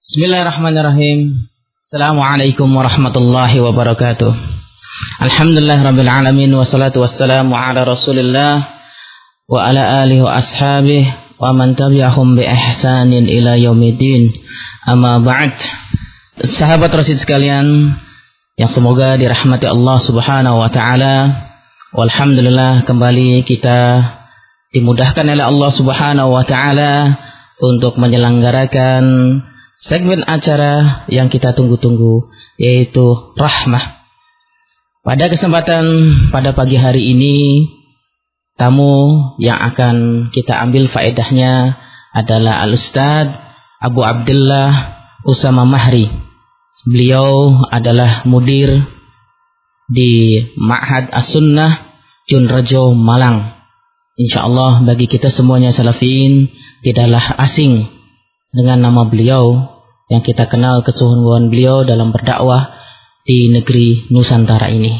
Bismillahirrahmanirrahim. Assalamualaikum warahmatullahi wabarakatuh. Alhamdulillah rabbil alamin wassalatu wassalamu ala Rasulillah wa ala alihi wa ashabihi wa man tabi'ahum bi ihsanin ila yaumiddin. Amma ba'd. Sahabat Rasid sekalian yang semoga dirahmati Allah Subhanahu wa taala. Walhamdulillah kembali kita dimudahkan oleh Allah Subhanahu wa taala untuk menyelenggarakan segmen acara yang kita tunggu-tunggu yaitu rahmah. Pada kesempatan pada pagi hari ini tamu yang akan kita ambil faedahnya adalah Al-Ustaz Abu Abdullah Usama Mahri. Beliau adalah mudir di Ma'had As-Sunnah Junrejo Malang. Insya Allah bagi kita semuanya salafin tidaklah asing dengan nama beliau yang kita kenal kesungguhan beliau dalam berdakwah di negeri Nusantara ini.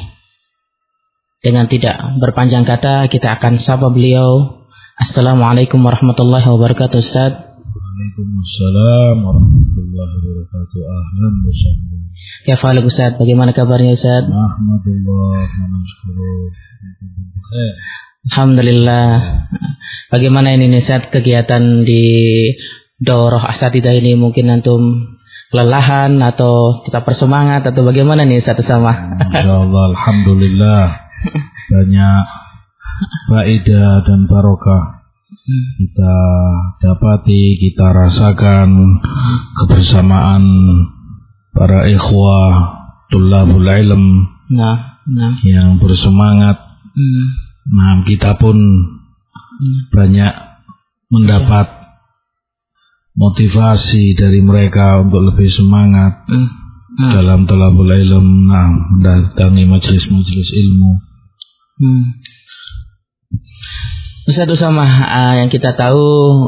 Dengan tidak berpanjang kata, kita akan sapa beliau. Assalamualaikum warahmatullahi wabarakatuh, Ustaz. Waalaikumsalam warahmatullahi wabarakatuh. Ahlan. Ya Falik Ustaz, bagaimana kabarnya Ustaz? Alhamdulillah, Alhamdulillah. Bagaimana ini Ustaz kegiatan di Doroh asatidah ini mungkin antum kelelahan atau kita persemangat atau bagaimana nih satu sama? Insyaallah alhamdulillah banyak faedah dan barokah kita dapati, kita rasakan kebersamaan para ikhwah tulabul ilm nah, nah. yang bersemangat. Hmm. Nah, kita pun hmm. banyak mendapat motivasi dari mereka untuk lebih semangat hmm. Hmm. dalam talabul ilm, nah, mendatangi majelis-majelis ilmu. Hmm. Ustaz Usama, uh, yang kita tahu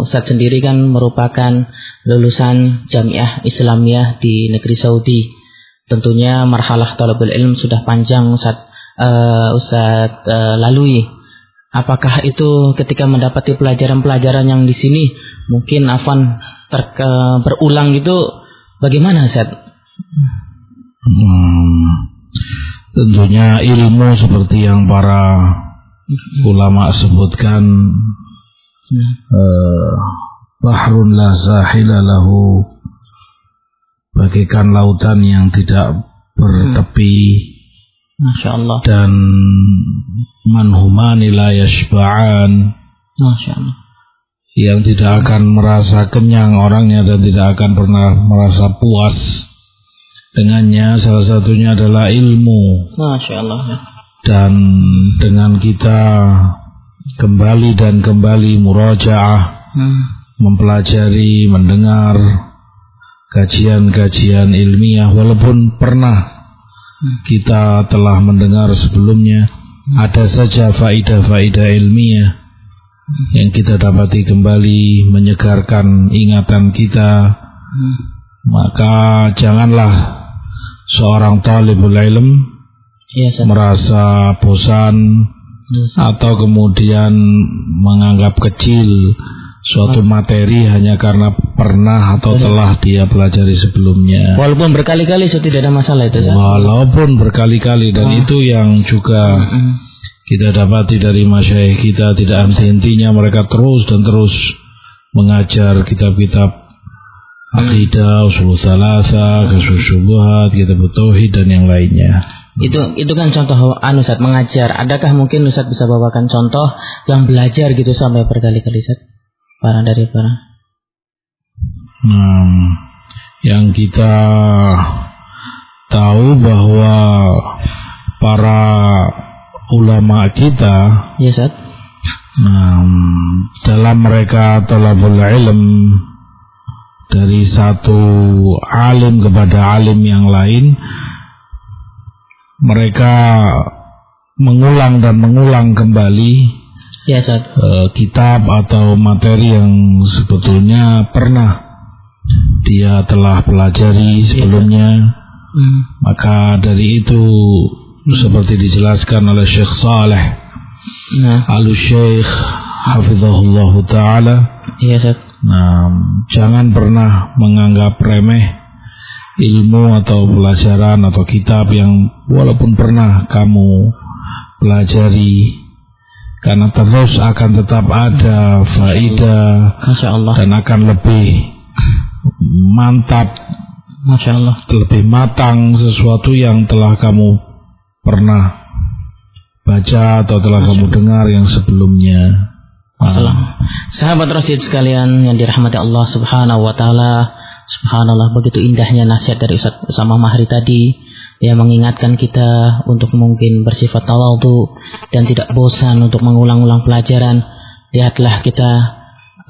Ustaz sendiri kan merupakan lulusan Jamiah Islamiyah di negeri Saudi. Tentunya marhalah talabul ilm sudah panjang Ustaz uh, Ustaz uh, lalui. Apakah itu ketika mendapati pelajaran-pelajaran yang di sini mungkin Afan terke, berulang itu bagaimana Ustaz? Hmm, tentunya ilmu seperti yang para ulama sebutkan uh, bahrun la sahila lahu bagaikan lautan yang tidak bertepi Masya Allah. dan manhumani la yashba'an yang tidak akan merasa kenyang orangnya dan tidak akan pernah merasa puas dengannya salah satunya adalah ilmu Masya Allah dan dengan kita kembali dan kembali murajaah hmm. mempelajari mendengar kajian-kajian ilmiah walaupun pernah hmm. kita telah mendengar sebelumnya. Ada saja faidah-faidah ilmiah yang kita dapati kembali menyegarkan ingatan kita maka janganlah seorang talibul ilm ya, merasa bosan yes. atau kemudian menganggap kecil suatu materi hanya karena pernah atau Betul. telah dia pelajari sebelumnya. Walaupun berkali-kali itu tidak ada masalah itu. Walaupun berkali-kali dan oh. itu yang juga mm -hmm kita dapati dari masyayikh kita tidak henti-hentinya mereka terus dan terus mengajar kitab-kitab akidah, usul salasa, kasus syubhat, kitab tauhid dan yang lainnya. Itu itu kan contoh anu Ustaz mengajar. Adakah mungkin Ustaz bisa bawakan contoh yang belajar gitu sampai berkali-kali Ustaz? Para dari para. Hmm, yang kita tahu bahwa para ulama kita ya Ustaz nah, dalam mereka talabul ilm dari satu alim kepada alim yang lain mereka mengulang dan mengulang kembali ya. Uh, kitab atau materi yang sebetulnya pernah dia telah pelajari ya, sebelumnya ya, hmm. maka dari itu hmm. seperti dijelaskan oleh Syekh Saleh nah. Al Syekh Hafizahullah Ta'ala ya, Nah, jangan pernah menganggap remeh ilmu atau pelajaran atau kitab yang walaupun pernah kamu pelajari karena terus akan tetap ada faidah dan akan lebih mantap Masya Allah lebih matang sesuatu yang telah kamu pernah baca atau telah kamu dengar yang sebelumnya Salam. Sahabat Rasid sekalian yang dirahmati Allah Subhanahu wa taala. Subhanallah begitu indahnya nasihat dari Ustaz Usama Mahri tadi yang mengingatkan kita untuk mungkin bersifat tawadhu dan tidak bosan untuk mengulang-ulang pelajaran. Lihatlah kita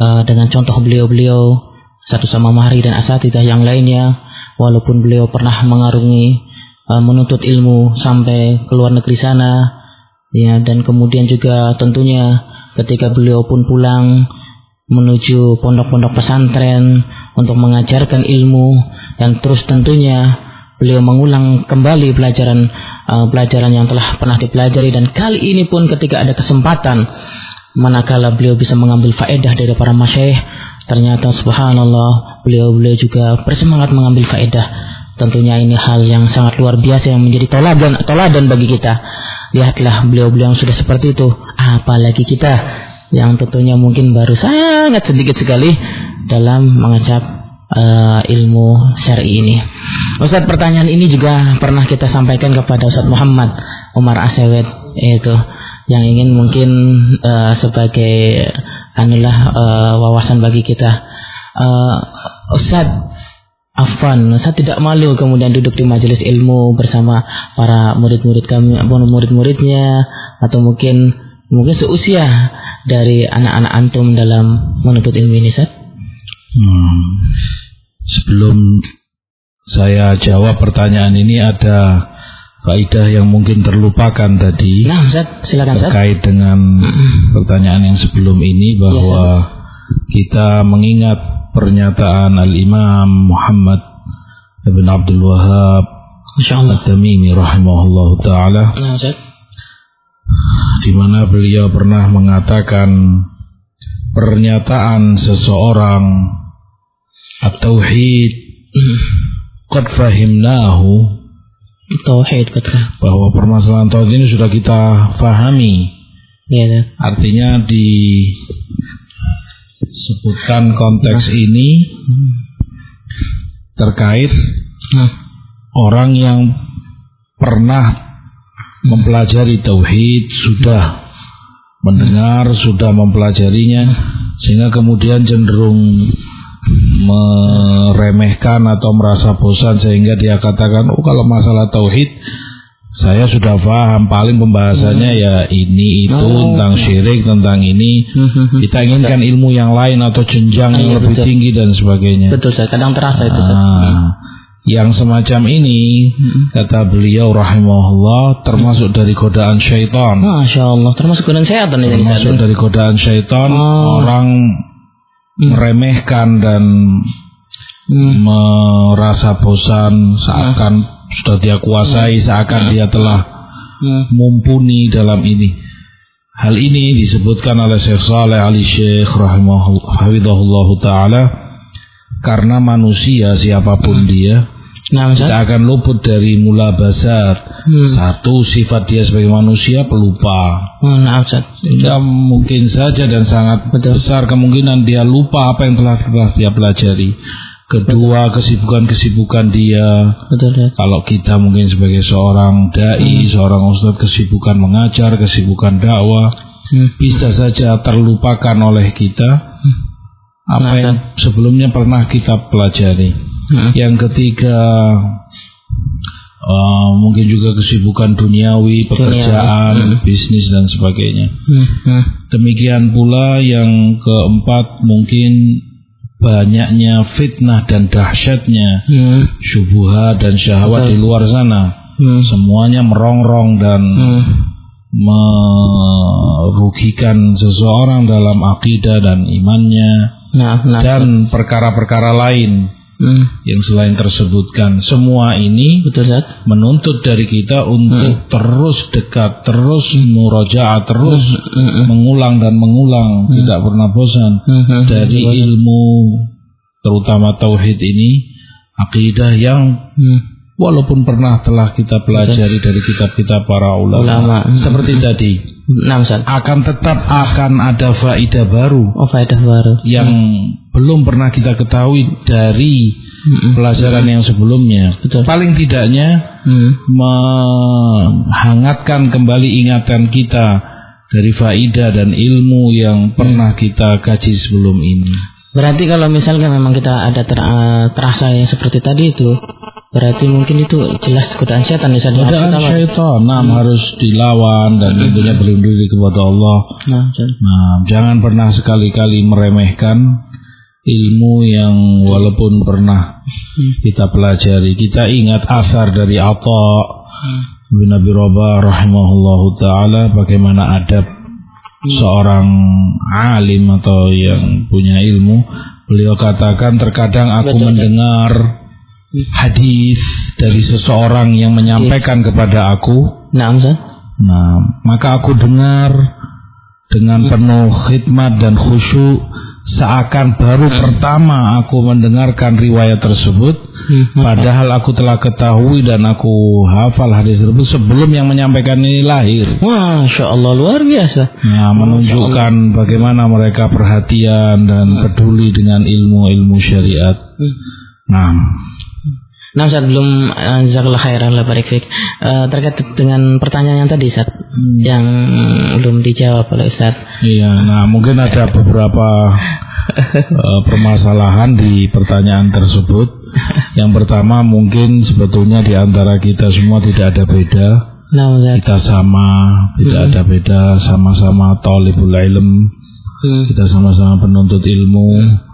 uh, dengan contoh beliau-beliau satu sama Mahri dan asatidah yang lainnya walaupun beliau pernah mengarungi uh, menuntut ilmu sampai ke luar negeri sana ya dan kemudian juga tentunya ketika beliau pun pulang menuju pondok-pondok pesantren untuk mengajarkan ilmu dan terus tentunya beliau mengulang kembali pelajaran uh, pelajaran yang telah pernah dipelajari dan kali ini pun ketika ada kesempatan manakala beliau bisa mengambil faedah dari para masyayikh ternyata subhanallah beliau-beliau juga bersemangat mengambil faedah tentunya ini hal yang sangat luar biasa yang menjadi toladan toladan bagi kita Lihatlah beliau-beliau yang sudah seperti itu. Apalagi kita yang tentunya mungkin baru sangat sedikit sekali dalam mengecap uh, ilmu syar'i ini. Ustaz pertanyaan ini juga pernah kita sampaikan kepada Ustaz Muhammad Umar Asewet itu yang ingin mungkin uh, sebagai anulah uh, wawasan bagi kita. Uh, Ustaz Afan, saya tidak malu kemudian duduk di majelis ilmu bersama para murid-murid kami, murid-muridnya, atau mungkin mungkin seusia dari anak-anak antum dalam menuntut ilmu ini, Sat? Hmm. Sebelum saya jawab pertanyaan ini ada faidah yang mungkin terlupakan tadi. Nah, Ustaz, silakan Terkait dengan pertanyaan yang sebelum ini bahwa ya, kita mengingat pernyataan Al-Imam Muhammad Ibn Abdul Wahab At-Tamimi rahimahullah ta'ala. Nah, di mana beliau pernah mengatakan pernyataan seseorang at-tauhid. Qad fahimnahu. Tauhid bahwa permasalahan tauhid ini sudah kita fahami. Ya, artinya di sebutkan konteks ini terkait orang yang pernah mempelajari tauhid sudah mendengar sudah mempelajarinya sehingga kemudian cenderung meremehkan atau merasa bosan sehingga dia katakan oh kalau masalah tauhid saya sudah paham paling pembahasannya hmm. ya ini itu oh, tentang syirik tentang ini hmm, hmm, hmm. kita inginkan ilmu yang lain atau jenjang yang iya, lebih betul. tinggi dan sebagainya betul saya kadang terasa itu ah, yang semacam ini hmm. kata beliau rahimahullah termasuk dari godaan syaitan Masya Allah termasuk godaan syaitan termasuk dari godaan syaitan oh. orang hmm. meremehkan dan hmm. merasa bosan seakan hmm sudah dia kuasai hmm. seakan dia telah hmm. mumpuni dalam ini. Hal ini disebutkan oleh Syekh Saleh Ali Syekh rahimahullah taala karena manusia siapa pun hmm. dia nah, kita akan luput dari mula basar. Hmm. Satu sifat dia sebagai manusia pelupa. Nah, Ya, mungkin saja dan sangat Betul. besar kemungkinan dia lupa apa yang telah, telah dia pelajari. Kedua kesibukan-kesibukan dia. Betul, ya. Kalau kita mungkin sebagai seorang dai, hmm. seorang ustadz kesibukan mengajar, kesibukan dakwah, hmm. bisa saja terlupakan oleh kita hmm. Apa nah, yang sebelumnya pernah kita pelajari. Hmm. Yang ketiga uh, mungkin juga kesibukan duniawi, pekerjaan, duniawi. Hmm. bisnis dan sebagainya. Hmm. Hmm. Demikian pula yang keempat mungkin banyaknya fitnah dan dahsyatnya hmm. syubhat dan syahwat Betul. di luar sana hmm. semuanya merongrong dan hmm. merugikan seseorang dalam akidah dan imannya nah, nah. dan perkara-perkara lain hmm. yang selain tersebutkan semua ini betul Zat. menuntut dari kita untuk hmm. terus dekat terus murojaah terus hmm. Hmm. hmm. mengulang dan mengulang hmm. tidak pernah bosan hmm. hmm. dari hmm. ilmu terutama tauhid ini akidah yang hmm. walaupun pernah telah kita pelajari dari kitab-kitab para ulama, ulama. seperti tadi Nah, akan tetap akan ada faedah baru. Oh, faedah baru. Yang hmm. belum pernah kita ketahui dari hmm. pelajaran hmm. yang sebelumnya. Betul. Paling tidaknya hmm. menghangatkan kembali ingatan kita dari faedah dan ilmu yang pernah hmm. kita kaji sebelum ini. Berarti kalau misalnya memang kita ada ter, terasa yang seperti tadi itu, berarti mungkin itu jelas godaan setan bisa Godaan syaitan, nah hmm. harus dilawan dan hmm. tentunya berlindung diri kepada Allah. Nah, nah, jangan pernah sekali-kali meremehkan ilmu yang walaupun pernah hmm. kita pelajari. Kita ingat asar dari Atta hmm. bin Abi Rabah rahimahullahu taala bagaimana adab seorang alim atau yang punya ilmu beliau katakan terkadang aku Betul. mendengar hadis dari seseorang yang menyampaikan kepada aku. Nah, nah maka aku dengar dengan penuh khidmat dan khusyuk seakan baru hmm. pertama aku mendengarkan riwayat tersebut. Hmm. padahal aku telah ketahui dan aku hafal hadis tersebut sebelum yang menyampaikan ini lahir. Masya Allah luar biasa. Nah menunjukkan bagaimana mereka perhatian dan hmm. peduli dengan ilmu-ilmu syariat. Hmm. nah Nah, saat belum uh, jazakallah khairan la barik Uh, terkait dengan pertanyaan yang tadi saat hmm. yang belum dijawab oleh Ustaz. Iya, nah mungkin ada beberapa uh, permasalahan di pertanyaan tersebut. Yang pertama mungkin sebetulnya di antara kita semua tidak ada beda. Nah, kita sama, tidak hmm. ada beda, sama-sama talibul ilm. Hmm. Kita sama-sama penuntut ilmu.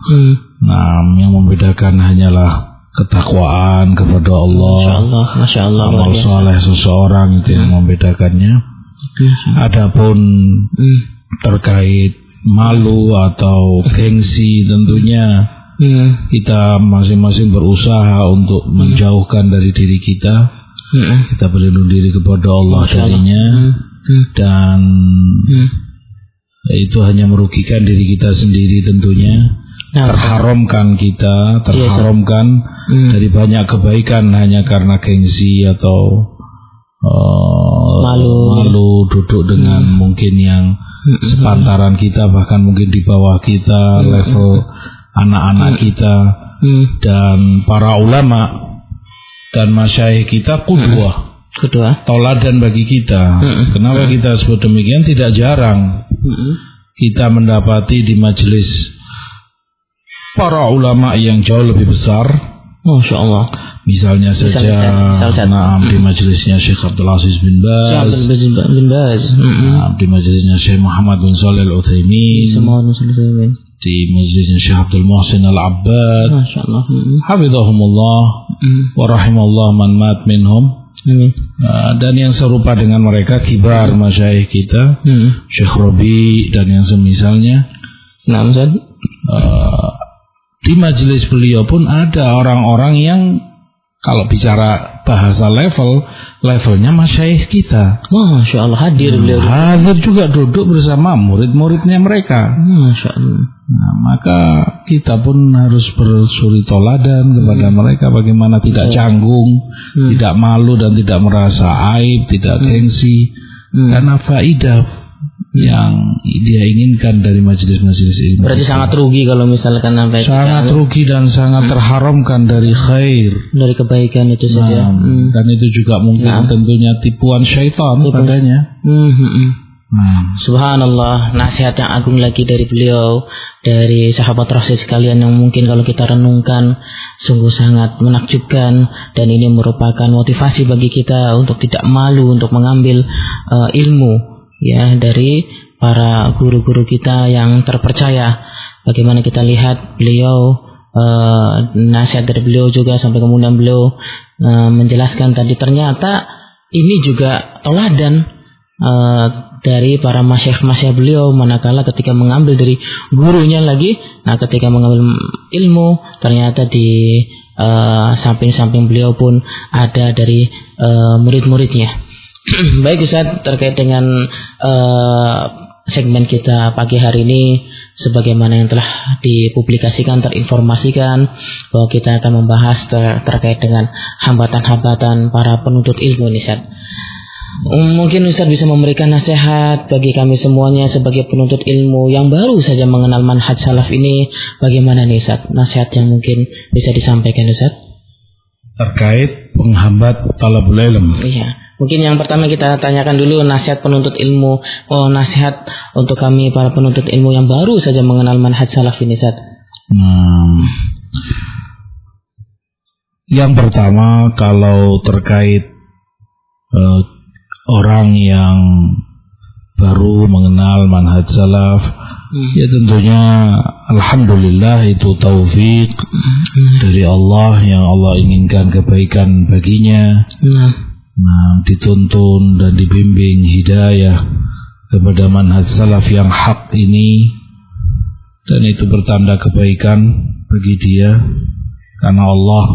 Hmm. Nah, yang membedakan hanyalah ketakwaan kepada Allah. Masya Allah, Masya Allah. Amal soleh seseorang itu yang membedakannya. Adapun hmm. terkait malu atau gengsi tentunya hmm. kita masing-masing berusaha untuk hmm. menjauhkan dari diri kita. Kita berlindung diri kepada Allah darinya dan itu hanya merugikan diri kita sendiri tentunya nah, terharamkan kita, terharamkan yes, hmm. dari banyak kebaikan hanya karena gengsi atau uh, malu, malu duduk dengan hmm. mungkin yang hmm. sepantaran kita bahkan mungkin di bawah kita hmm. level anak-anak hmm. kita hmm. dan para ulama dan masyayikh kita. Hmm. Kedua, toladan bagi kita. Hmm. Kenapa kita sebut demikian? Tidak jarang hmm. kita mendapati di majelis para ulama yang jauh lebih besar. Masya Allah. Misalnya saja, misalnya, nah, di majelisnya Syekh Abdul Aziz bin Baz, bin Baz, nah, di majelisnya Syekh Muhammad bin Salih Al Utsaimin, di majelisnya Syekh Abdul Muhsin Al Abbad, Masya Allah. Hafizahumullah, wa rahimallah man mat minhum. Nah, dan yang serupa dengan mereka kibar masyayikh kita, Syekh Robi dan yang semisalnya. Nah, Ustaz. Uh, di majelis beliau pun ada orang-orang yang kalau bicara bahasa level, levelnya masyaih kita. Masya Allah hadir hmm, beliau. Hadir juga duduk bersama murid-muridnya mereka. Masya Allah. Nah, maka kita pun harus bersuri toladan kepada hmm. mereka bagaimana tidak canggung, hmm. tidak malu dan tidak merasa aib, tidak hmm. gengsi. Hmm. Karena faidah yang dia inginkan dari majelis-majelis ilmu. Berarti itu. sangat rugi kalau misalkan sampai sangat rugi dan sangat hmm. terharamkan dari khair, dari kebaikan itu saja. Nah, hmm. Dan itu juga mungkin nah. tentunya tipuan syaitan Tipu. padanya. Hmm, hmm, hmm. Nah. Subhanallah, nasihat yang agung lagi dari beliau, dari sahabat Rasul sekalian yang mungkin kalau kita renungkan sungguh sangat menakjubkan dan ini merupakan motivasi bagi kita untuk tidak malu untuk mengambil uh, ilmu ya dari para guru-guru kita yang terpercaya. Bagaimana kita lihat beliau uh, nasihat dari beliau juga sampai kemudian beliau uh, menjelaskan tadi ternyata ini juga teladan uh, dari para masyayikh-masyayikh beliau manakala ketika mengambil dari gurunya lagi nah ketika mengambil ilmu ternyata di samping-samping beliau pun ada dari uh, murid-muridnya. Baik Ustaz terkait dengan uh, segmen kita pagi hari ini sebagaimana yang telah dipublikasikan terinformasikan bahwa kita akan membahas ter terkait dengan hambatan-hambatan para penuntut ilmu ini Ustaz. Um, mungkin Ustaz bisa memberikan nasihat bagi kami semuanya sebagai penuntut ilmu yang baru saja mengenal manhaj salaf ini. Bagaimana nih Ustaz? Nasihat yang mungkin bisa disampaikan Ustaz? Terkait penghambat talabul ilm. Iya. Mungkin yang pertama kita tanyakan dulu nasihat penuntut ilmu. Oh, nasihat untuk kami para penuntut ilmu yang baru saja mengenal manhaj salaf ini Ustaz. Hmm. Yang pertama kalau terkait uh, orang yang baru mengenal manhaj salaf hmm. ya tentunya alhamdulillah itu taufik hmm. dari Allah yang Allah inginkan kebaikan baginya hmm. Nah dituntun dan dibimbing hidayah kepada manhaj salaf yang hak ini. Dan itu bertanda kebaikan bagi dia. Karena Allah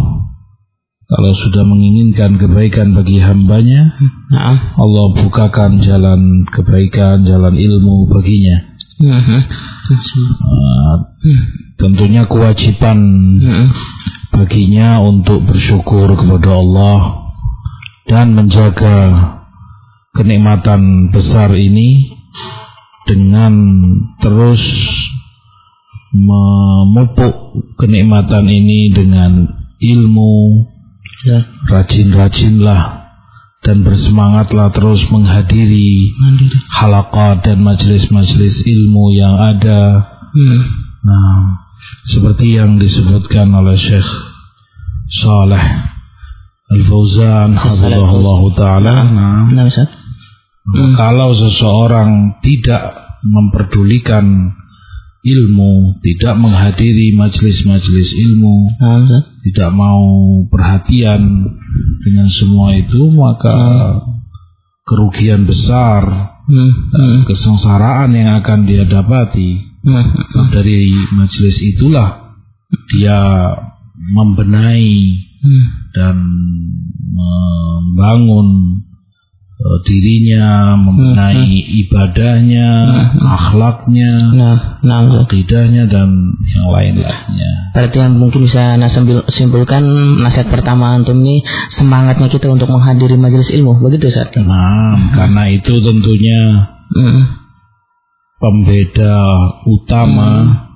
kalau sudah menginginkan kebaikan bagi hambanya, nah. Allah bukakan jalan kebaikan, jalan ilmu baginya. Uh, tentunya kewajiban baginya untuk bersyukur kepada Allah dan menjaga kenikmatan besar ini dengan terus memupuk kenikmatan ini dengan ilmu Ya. Rajin-rajinlah dan bersemangatlah terus menghadiri halakat dan majelis-majelis ilmu yang ada. Hmm. Nah, seperti yang disebutkan oleh Syekh Saleh Al-Fauzan Hafizahullah Ta'ala. Nah, nah hmm. kalau seseorang tidak memperdulikan ilmu, tidak menghadiri majelis-majelis ilmu, nah, tidak mau perhatian dengan semua itu, maka kerugian besar, hmm. hmm. kesengsaraan yang akan dia dapati hmm. dari majelis itulah dia membenahi hmm. dan membangun Eh, dirinya, membenahi hmm. ibadahnya, hmm. akhlaknya, nah, nah, akidahnya dan yang lain-lainnya. Berarti yang mungkin bisa simpulkan nasihat pertama antum ini semangatnya kita untuk menghadiri majelis ilmu, begitu Ustaz? Nah, hmm. karena itu tentunya hmm. pembeda utama hmm.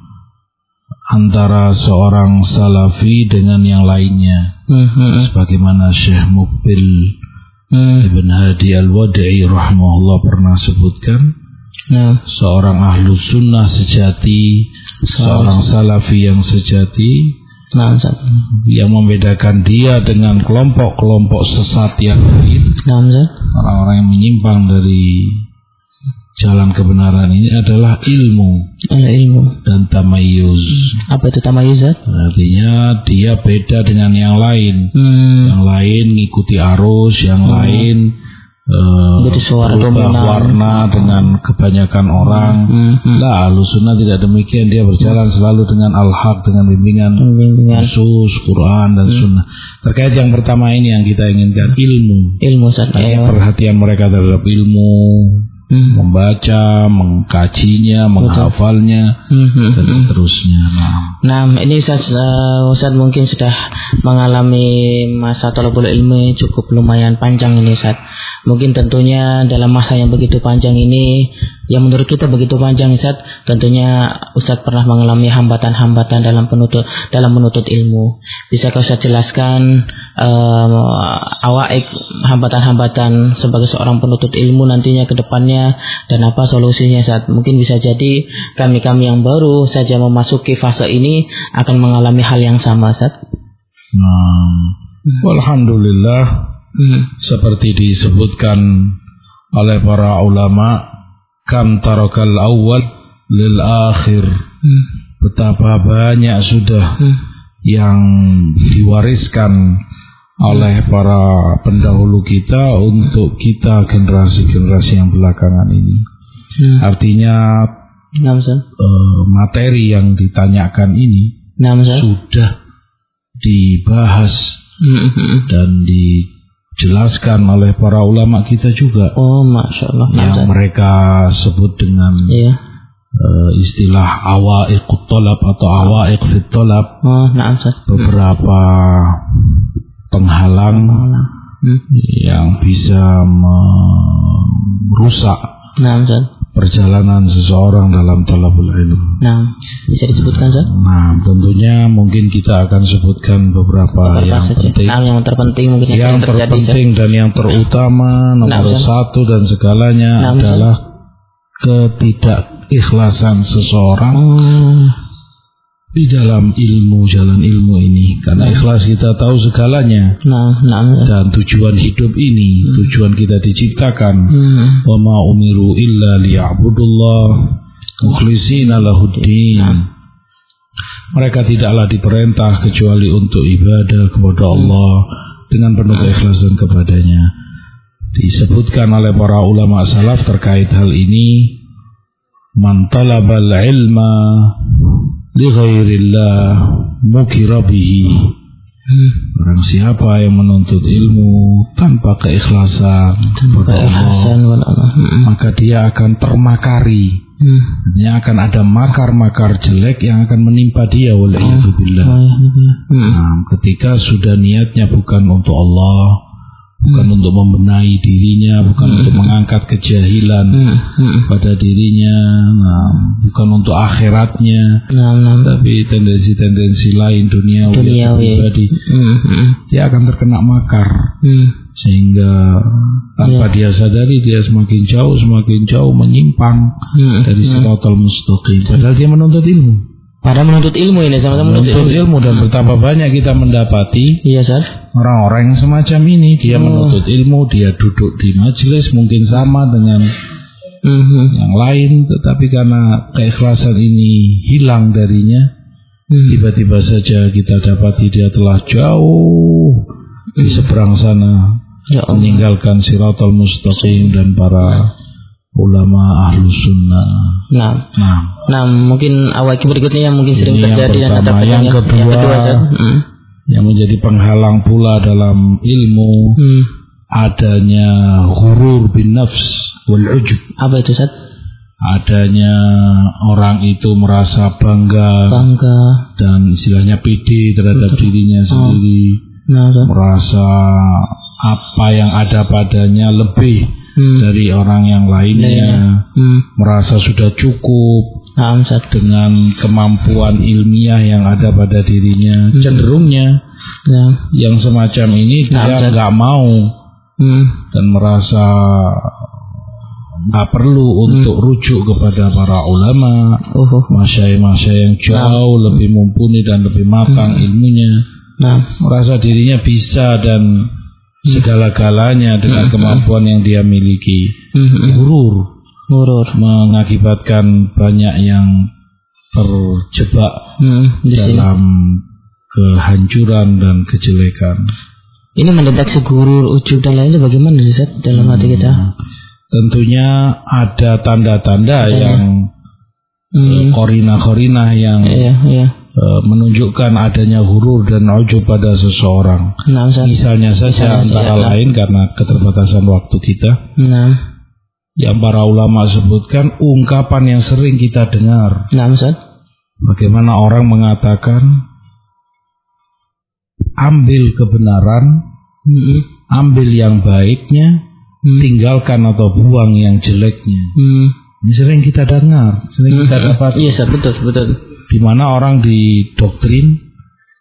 Antara seorang salafi dengan yang lainnya. Hmm. Sebagaimana Syekh Mukbil hmm. Ibn Hadi Al-Wadi'i rahimahullah pernah sebutkan nah. seorang ahlu sunnah sejati seorang salafi yang sejati nah, yang membedakan dia dengan kelompok-kelompok sesat yang lain nah, orang-orang yang menyimpang dari jalan kebenaran ini adalah ilmu. Adalah ilmu dan tamayuz. Hmm. Apa itu tamayuz? Artinya dia beda dengan yang lain. Hmm. Yang lain mengikuti arus, yang hmm. lain uh, berubah warna dengan kebanyakan orang. Hmm. Hmm. Lah, sunnah tidak demikian. Dia berjalan selalu dengan al-haq, dengan bimbingan, khusus, Quran dan hmm. sunnah. Terkait yang pertama ini yang kita inginkan ilmu. Ilmu, Ustaz. Perhatian mereka terhadap ilmu hmm. membaca, mengkajinya, menghafalnya, hmm. dan seterusnya. Nah, nah ini Ustaz, uh, Ustaz mungkin sudah mengalami masa talabul ilmu cukup lumayan panjang ini Ustaz. Mungkin tentunya dalam masa yang begitu panjang ini yang menurut kita begitu panjang Ustaz, tentunya Ustaz pernah mengalami hambatan-hambatan dalam penuntut dalam menuntut ilmu. Bisakah Ustaz jelaskan uh, awaik hambatan-hambatan sebagai seorang penuntut ilmu nantinya ke depannya dan apa solusinya Ustaz? Mungkin bisa jadi kami-kami yang baru saja memasuki fase ini akan mengalami hal yang sama Ustaz. Nah, Alhamdulillah hmm. seperti disebutkan oleh para ulama kam tarakal awal lil akhir hmm. betapa banyak sudah hmm. yang diwariskan oleh para pendahulu kita untuk kita generasi-generasi yang belakangan ini hmm. artinya uh, materi yang ditanyakan ini sudah dibahas Hmm. dan dijelaskan oleh para ulama kita juga Oh, masya Allah. Nah, yang Ustaz. mereka sebut dengan Iya. eh, istilah awaiq tolab atau awaiq fit tolab Oh, nah, beberapa penghalang Hmm. yang bisa merusak Nah, Ustaz. perjalanan seseorang dalam talabul ilm. Nah, bisa disebutkan, Ustaz? Nah, tentunya mungkin kita akan sebutkan beberapa Beberapa yang saja. penting. Nah, yang terpenting mungkin yang, yang terjadi, terpenting dan yang terutama nomor Nah, satu dan segalanya Nah, adalah ketidakikhlasan seseorang Oh, di dalam ilmu jalan ilmu ini. Karena ikhlas kita tahu segalanya. Nah, nah, Ustaz. dan tujuan hidup ini tujuan kita diciptakan. Hmm. wa ma umiru illa liya'budullah. Mukhlishina lahuddin. Mereka tidaklah diperintah kecuali untuk ibadah kepada Allah dengan penuh keikhlasan kepadanya. Disebutkan oleh para ulama salaf terkait hal ini. Man talabal ilma li ghairillah mukira bihi Hmm. Barang siapa yang menuntut ilmu tanpa keikhlasan kepada Allah, Allah. Hmm. maka dia akan termakari. Hmm. Artinya akan ada makar-makar jelek yang akan menimpa dia oleh ya. Hmm. Nah, ketika sudah niatnya bukan untuk Allah, bukan untuk membenahi dirinya, bukan untuk mengangkat kejahilan Hmm. Hmm. pada dirinya, nah, bukan untuk akhiratnya, Nah, nah. tapi tendensi-tendensi lain dunia Duniawi. pribadi, Hmm. Hmm. dia akan terkena makar Hmm. sehingga tanpa dia sadari dia semakin jauh semakin jauh menyimpang Hmm. dari siratal mustaqim padahal dia menuntut ilmu Pada menuntut ilmu ini sama-sama menuntut menuntut ilmu. ilmu dan betapa banyak kita mendapati Iya, Ustaz. orang-orang yang semacam ini dia menuntut ilmu dia duduk di majelis mungkin sama dengan Hmm. yang lain tetapi karena keikhlasan ini hilang darinya Hmm. tiba-tiba saja kita dapati dia telah jauh di seberang sana Ya Allah. meninggalkan siratal mustaqim dan para ulama ahlu sunnah. Nah, Nah, nah mungkin awal berikutnya yang mungkin sering Ini yang terjadi dan pertama. ada Yang yang, kedua. yang kedua. Hmm. yang menjadi penghalang pula dalam ilmu Hmm. adanya ghurur bin nafs wal ujub. Apa itu Ustaz? Adanya orang itu merasa bangga Bangga. dan istilahnya pede terhadap dirinya sendiri, Nah, Ustaz. merasa apa yang ada padanya lebih Hmm. dari orang yang lainnya, Hmm. merasa sudah cukup Nah, Ustaz. dengan kemampuan ilmiah yang ada pada dirinya. Cenderungnya Ya. yang semacam ini Nah, dia nggak mau Hmm. dan merasa nggak perlu untuk rujuk kepada para ulama, Oh, oh. masyai-masyai yang jauh lebih mumpuni dan lebih matang ilmunya, Nah, merasa dirinya bisa dan segala-galanya dengan kemampuan yang dia miliki. hmm. hmm. Gurur Hurur. mengakibatkan banyak yang terjebak Hmm. Sini. dalam kehancuran dan kejelekan. Ini mendeteksi gurur, ujub dan lainnya bagaimana Ustaz dalam hati kita? Tentunya ada tanda-tanda yang Hmm. korina-korina yang Iya, iya. Eh, menunjukkan adanya hurur dan ujub pada seseorang. Nah, Ustaz. Misalnya saja Misalnya antara nah. lain karena keterbatasan waktu kita, Nah, yang para ulama sebutkan ungkapan yang sering kita dengar. nah, Ustaz. Bagaimana orang mengatakan ambil kebenaran, Hmm. ambil yang baiknya, Hmm. tinggalkan atau buang yang jeleknya. Hmm. Ini sering kita dengar, sering kita dapat Iya, Ustaz, betul, betul. Di mana orang didoktrin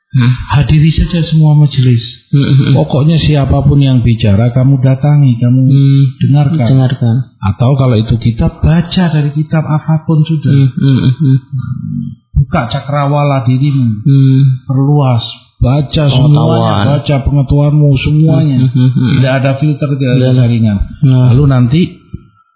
Hmm. hadiri saja semua majelis. Hmm. Pokoknya siapa pun yang bicara kamu datangi, kamu Hmm. dengarkan. Dengarkan. Atau kalau itu kitab baca dari kitab apa pun sudah. Hmm. Buka cakrawala dirimu, Hmm. perluas, baca semuanya, Pengetahuan. baca pengetahuanmu semuanya. Hmm. Hmm. Tidak ada filter, tidak ada saringan. Nah. Lalu nanti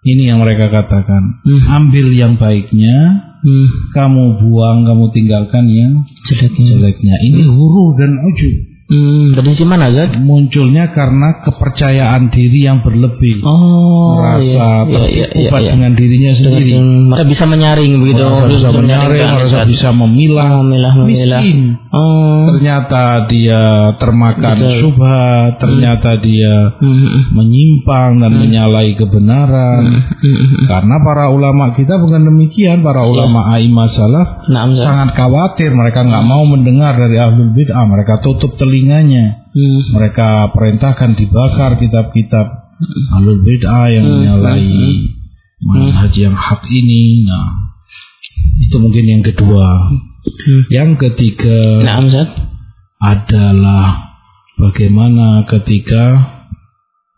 ini yang mereka katakan, Hmm. ambil yang baiknya, Hmm. kamu buang, kamu tinggalkan yang Jeleknya. jeleknya. Ini huru dan ujub. Hmm, dari sisi mana Zat? Munculnya karena kepercayaan diri yang berlebih. Oh, merasa iya, iya, iya, terkupat iya. dengan dirinya sendiri. Dengan- mereka bisa menyaring begitu. merasa bisa menyaring, menyaringkan, merasa bisa memilah, memilah, memilah. miskin. Oh. Ternyata dia termakan Betul. subhat, ternyata dia Hmm, hmm, menyimpang dan menyalahi kebenaran. hmm, hmm. Karena para ulama kita bukan demikian, para ulama aimah salaf Nah, sangat khawatir mereka nggak mau mendengar dari ahlul bid'ah, mereka tutup telinganya. Hmm. Mereka perintahkan dibakar kitab-kitab ahlul bid'ah yang menyalahi manhaj yang hak ini. Nah, itu mungkin yang kedua. Hmm. Yang ketiga Nah, Zat. adalah bagaimana ketika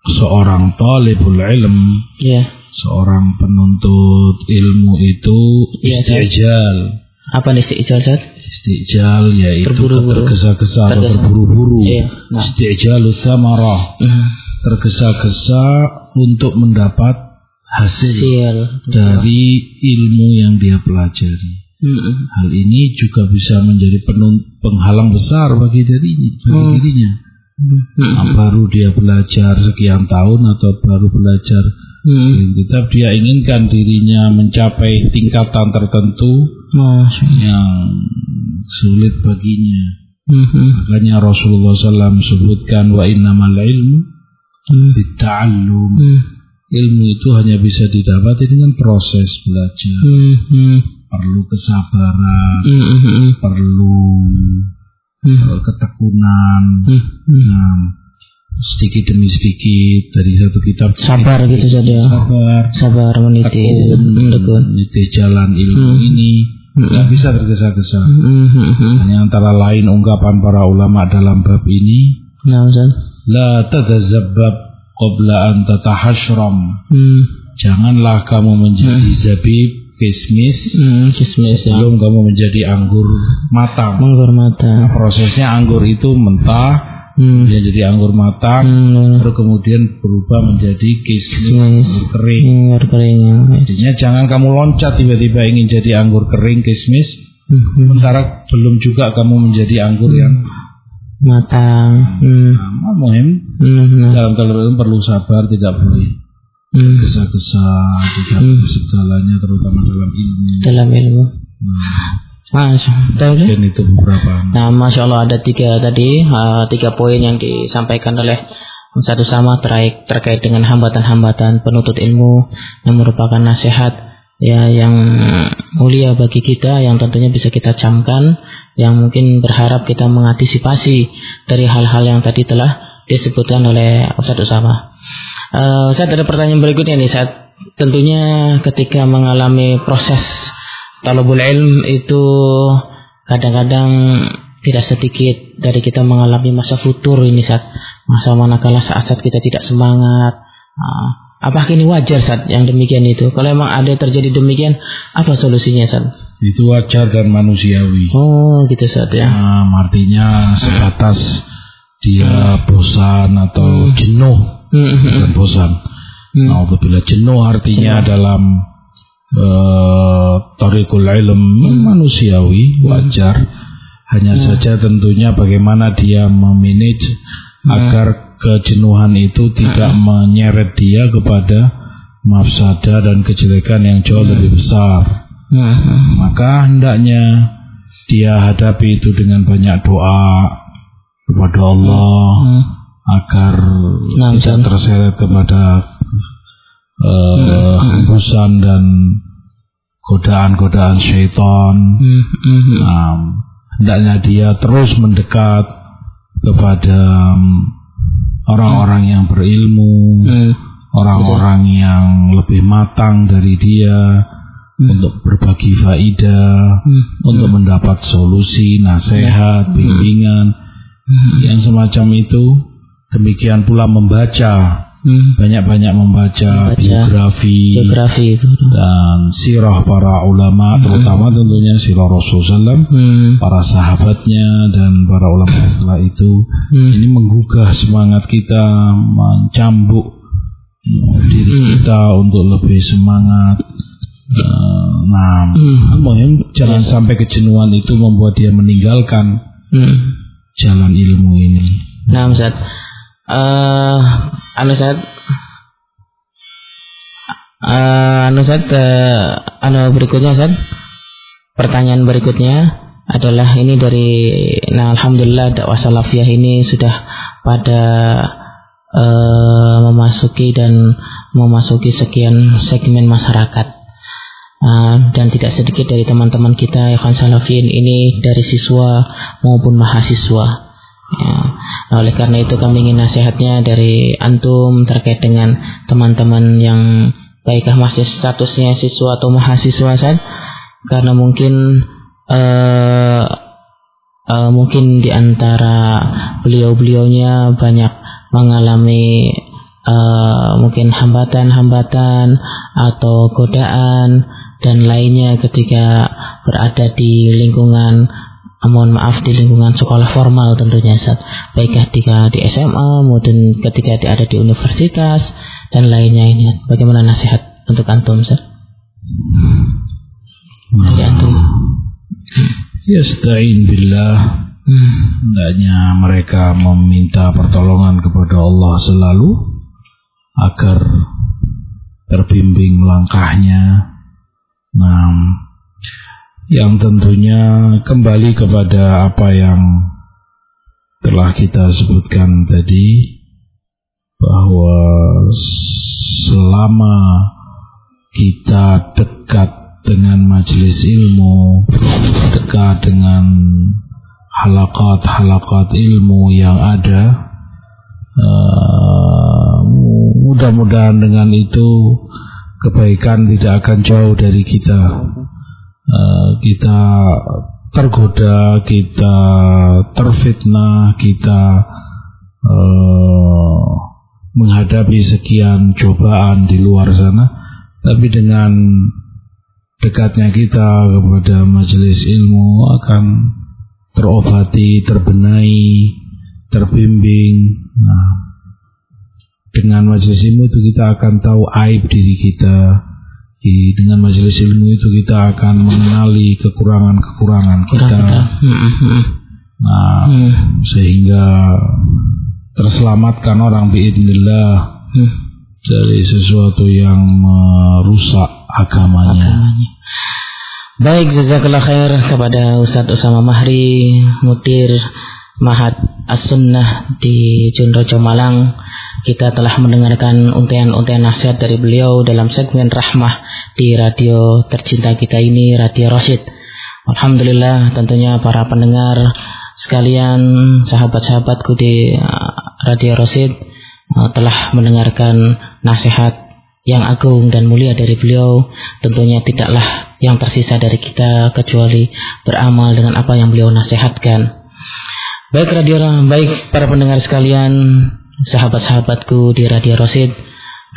seorang talibul ilm, Ya. seorang penuntut ilmu itu Zat. istijal. Apa nih si Ijal Zat? Istijal yaitu tergesa-gesa atau terburu-buru. Iya, nah. Istijalu samarah. Hmm. Tergesa-gesa untuk mendapat hasil Sial. dari ilmu yang dia pelajari. Hmm. Hal ini juga bisa menjadi penghalang besar bagi dirinya, bagi dirinya. Hmm. Baru dia belajar sekian tahun atau baru belajar Hmm. kitab, dia inginkan dirinya mencapai tingkatan tertentu Masya yang sulit baginya. Hmm. Hmm. Makanya Rasulullah SAW sebutkan wa innamal ilmu Hmm. bitta'allum. Hmm. Ilmu itu hanya bisa didapati dengan proses belajar. Hmm. Hmm. Perlu kesabaran, Hmm. Hmm. perlu eh, ketekunan. Nah, sedikit demi sedikit dari satu kitab Sabar gitu saja. sabar Sabar meniti. tekun meniti jalan ilmu Hmm. ini. Nggak bisa tergesa-gesa Hmm. Hmm. Hmm. hanya antara lain ungkapan para ulama dalam bab ini Nah, la tatazabbab qabla an tatahashram Hmm. janganlah kamu menjadi zabib kismis Hmm. Kismis ya. sebelum kamu menjadi anggur matang Menggur mata. prosesnya anggur itu mentah Hmm. dia jadi anggur matang Hmm. baru kemudian berubah menjadi kismis anggur kering Menggur keringnya. Artinya jangan kamu loncat tiba-tiba ingin jadi anggur kering kismis Hmm. sementara belum juga kamu menjadi anggur yang Matang. Hmm. nah, muhim Hmm. Nah. dalam kalau perlu sabar tidak boleh Hmm. gesa-gesa tidak Hmm. segalanya terutama dalam ilmu Dalam ilmu. nah, Masya Allah. dan itu beberapa Nah, masya Allah ada tiga tadi, uh, tiga poin yang disampaikan oleh satu sama terkait terkait dengan hambatan-hambatan penuntut ilmu yang merupakan nasihat ya yang mulia bagi kita yang tentunya bisa kita camkan yang mungkin berharap kita mengantisipasi dari hal-hal yang tadi telah disebutkan oleh Ustaz Usama. Uh, saya ada pertanyaan berikutnya nih, saat tentunya ketika mengalami proses talabul ilm itu kadang-kadang tidak sedikit dari kita mengalami masa futur ini saat masa manakala saat-saat kita tidak semangat. Nah, apakah ini wajar saat yang demikian itu? Kalau memang ada terjadi demikian, apa solusinya saat? itu wajar dan manusiawi Oh, gitu saat ya. nah, artinya sebatas dia bosan atau jenuh Hmm, hmm, bosan Hmm. Nah, apabila jenuh artinya dalam eh tarikul ilm manusiawi wajar. Hanya saja tentunya bagaimana dia memanage agar kejenuhan itu tidak menyeret dia kepada mafsada dan kejelekan yang jauh lebih besar. Hmm, hmm. maka hendaknya dia hadapi itu dengan banyak doa kepada Allah Hmm. agar Nah, tidak terseret kepada eh, hembusan dan godaan-godaan syaitan. Hmm, hmm, hmm. Nah, hendaknya dia terus mendekat kepada mm, orang-orang yang berilmu, Hmm. orang-orang yang lebih matang dari dia untuk berbagi faidah, Hmm. untuk mendapat solusi, nasihat, bimbingan yang semacam itu. Demikian pula membaca, Hmm. banyak-banyak membaca Membaca. biografi Biografi. dan sirah para ulama, terutama tentunya sirah Rasulullah Hmm. para sahabatnya dan para ulama setelah itu. Hmm. Ini menggugah semangat kita, mencambuk diri Hmm. kita untuk lebih semangat. Eh, Nah, Hmm. muhim jangan sampai kejenuhan itu membuat dia meninggalkan Hmm. jalan ilmu ini. Nah, Ustaz. Uh, anu Ustaz. Uh, anu Ustaz, uh, anu berikutnya Ustaz. Pertanyaan berikutnya adalah ini dari nah alhamdulillah dakwah salafiyah ini sudah pada uh, memasuki dan memasuki sekian segmen masyarakat uh, dan tidak sedikit dari teman-teman kita Ikhwan Salafin ini dari siswa maupun mahasiswa ya. nah, oleh karena itu kami ingin nasihatnya dari antum terkait dengan teman-teman yang baiklah masih statusnya siswa atau mahasiswa saja karena mungkin uh, uh, mungkin di antara beliau-beliaunya banyak mengalami uh, mungkin hambatan-hambatan atau godaan dan lainnya ketika berada di lingkungan mohon maaf di lingkungan sekolah formal tentunya saat baik ketika di SMA maupun ketika di, ada di universitas dan lainnya ini bagaimana nasihat untuk antum Ustaz? Dari antum. Yasta'in billah Hendaknya mereka meminta pertolongan kepada Allah selalu agar terbimbing langkahnya. Nah, yang tentunya kembali kepada apa yang telah kita sebutkan tadi bahwa selama kita dekat dengan majelis ilmu, dekat dengan halakat-halakat ilmu yang ada. Uh, mudah-mudahan dengan itu kebaikan tidak akan jauh dari kita. Uh, kita tergoda, kita terfitnah, kita uh, menghadapi sekian cobaan di luar sana, tapi dengan dekatnya kita kepada majelis ilmu akan terobati, terbenahi, terbimbing. Nah, dengan majelis ilmu itu kita akan tahu aib diri kita. Di, dengan majelis ilmu itu kita akan mengenali kekurangan-kekurangan kita. Nah, hmm. sehingga terselamatkan orang biidnillah hmm. dari sesuatu yang merusak agamanya. agamanya. Baik, jazakallah khair kepada Ustadz Usama Mahri, mutir Mahat As-Sunnah di Junrojo Malang. Kita telah mendengarkan untayan-untayan nasihat dari beliau dalam segmen Rahmah di radio tercinta kita ini, Radio Rosid. Alhamdulillah tentunya para pendengar sekalian, sahabat-sahabatku di uh, Radio Rosid uh, telah mendengarkan nasihat yang agung dan mulia dari beliau tentunya tidaklah yang tersisa dari kita kecuali beramal dengan apa yang beliau nasihatkan. Baik radio baik para pendengar sekalian, sahabat-sahabatku di Radio Rosid,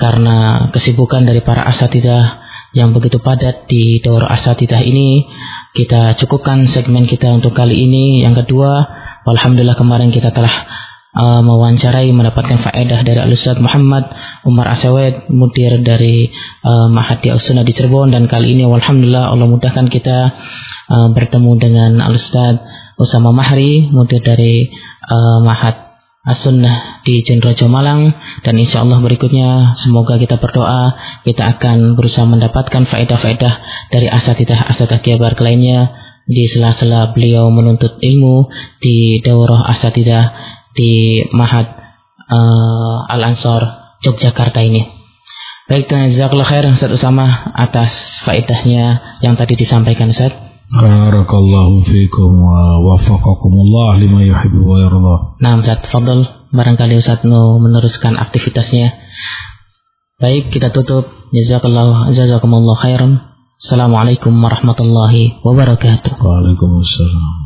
karena kesibukan dari para asatidah yang begitu padat di Daurah Asatidah ini, kita cukupkan segmen kita untuk kali ini. Yang kedua, alhamdulillah kemarin kita telah uh, mewawancarai mendapatkan faedah dari Al Muhammad Umar Asawed mudir dari uh, Mahadi Al-Sunnah di Cirebon dan kali ini alhamdulillah Allah mudahkan kita uh, bertemu dengan Al Ustaz Usama Mahri mudir dari uh, Mahad As-Sunnah di Cenderojo Malang dan insya Allah berikutnya semoga kita berdoa kita akan berusaha mendapatkan faedah-faedah dari asatidah asatidah kiabar lainnya di sela-sela beliau menuntut ilmu di daurah asatidah di Mahad uh, Al Ansor Yogyakarta ini. Baik, jazakallah khair Ustaz Usama atas faedahnya yang tadi disampaikan Ustaz. Barakallahu fiikum wa wafaqakumullah lima yuhibbu wa yarda. Nah, Ustaz, fadl barangkali Ustaz mau meneruskan aktivitasnya. Baik, kita tutup. Jazakallahu jazakumullah khairan. Assalamualaikum warahmatullahi wabarakatuh. Waalaikumsalam.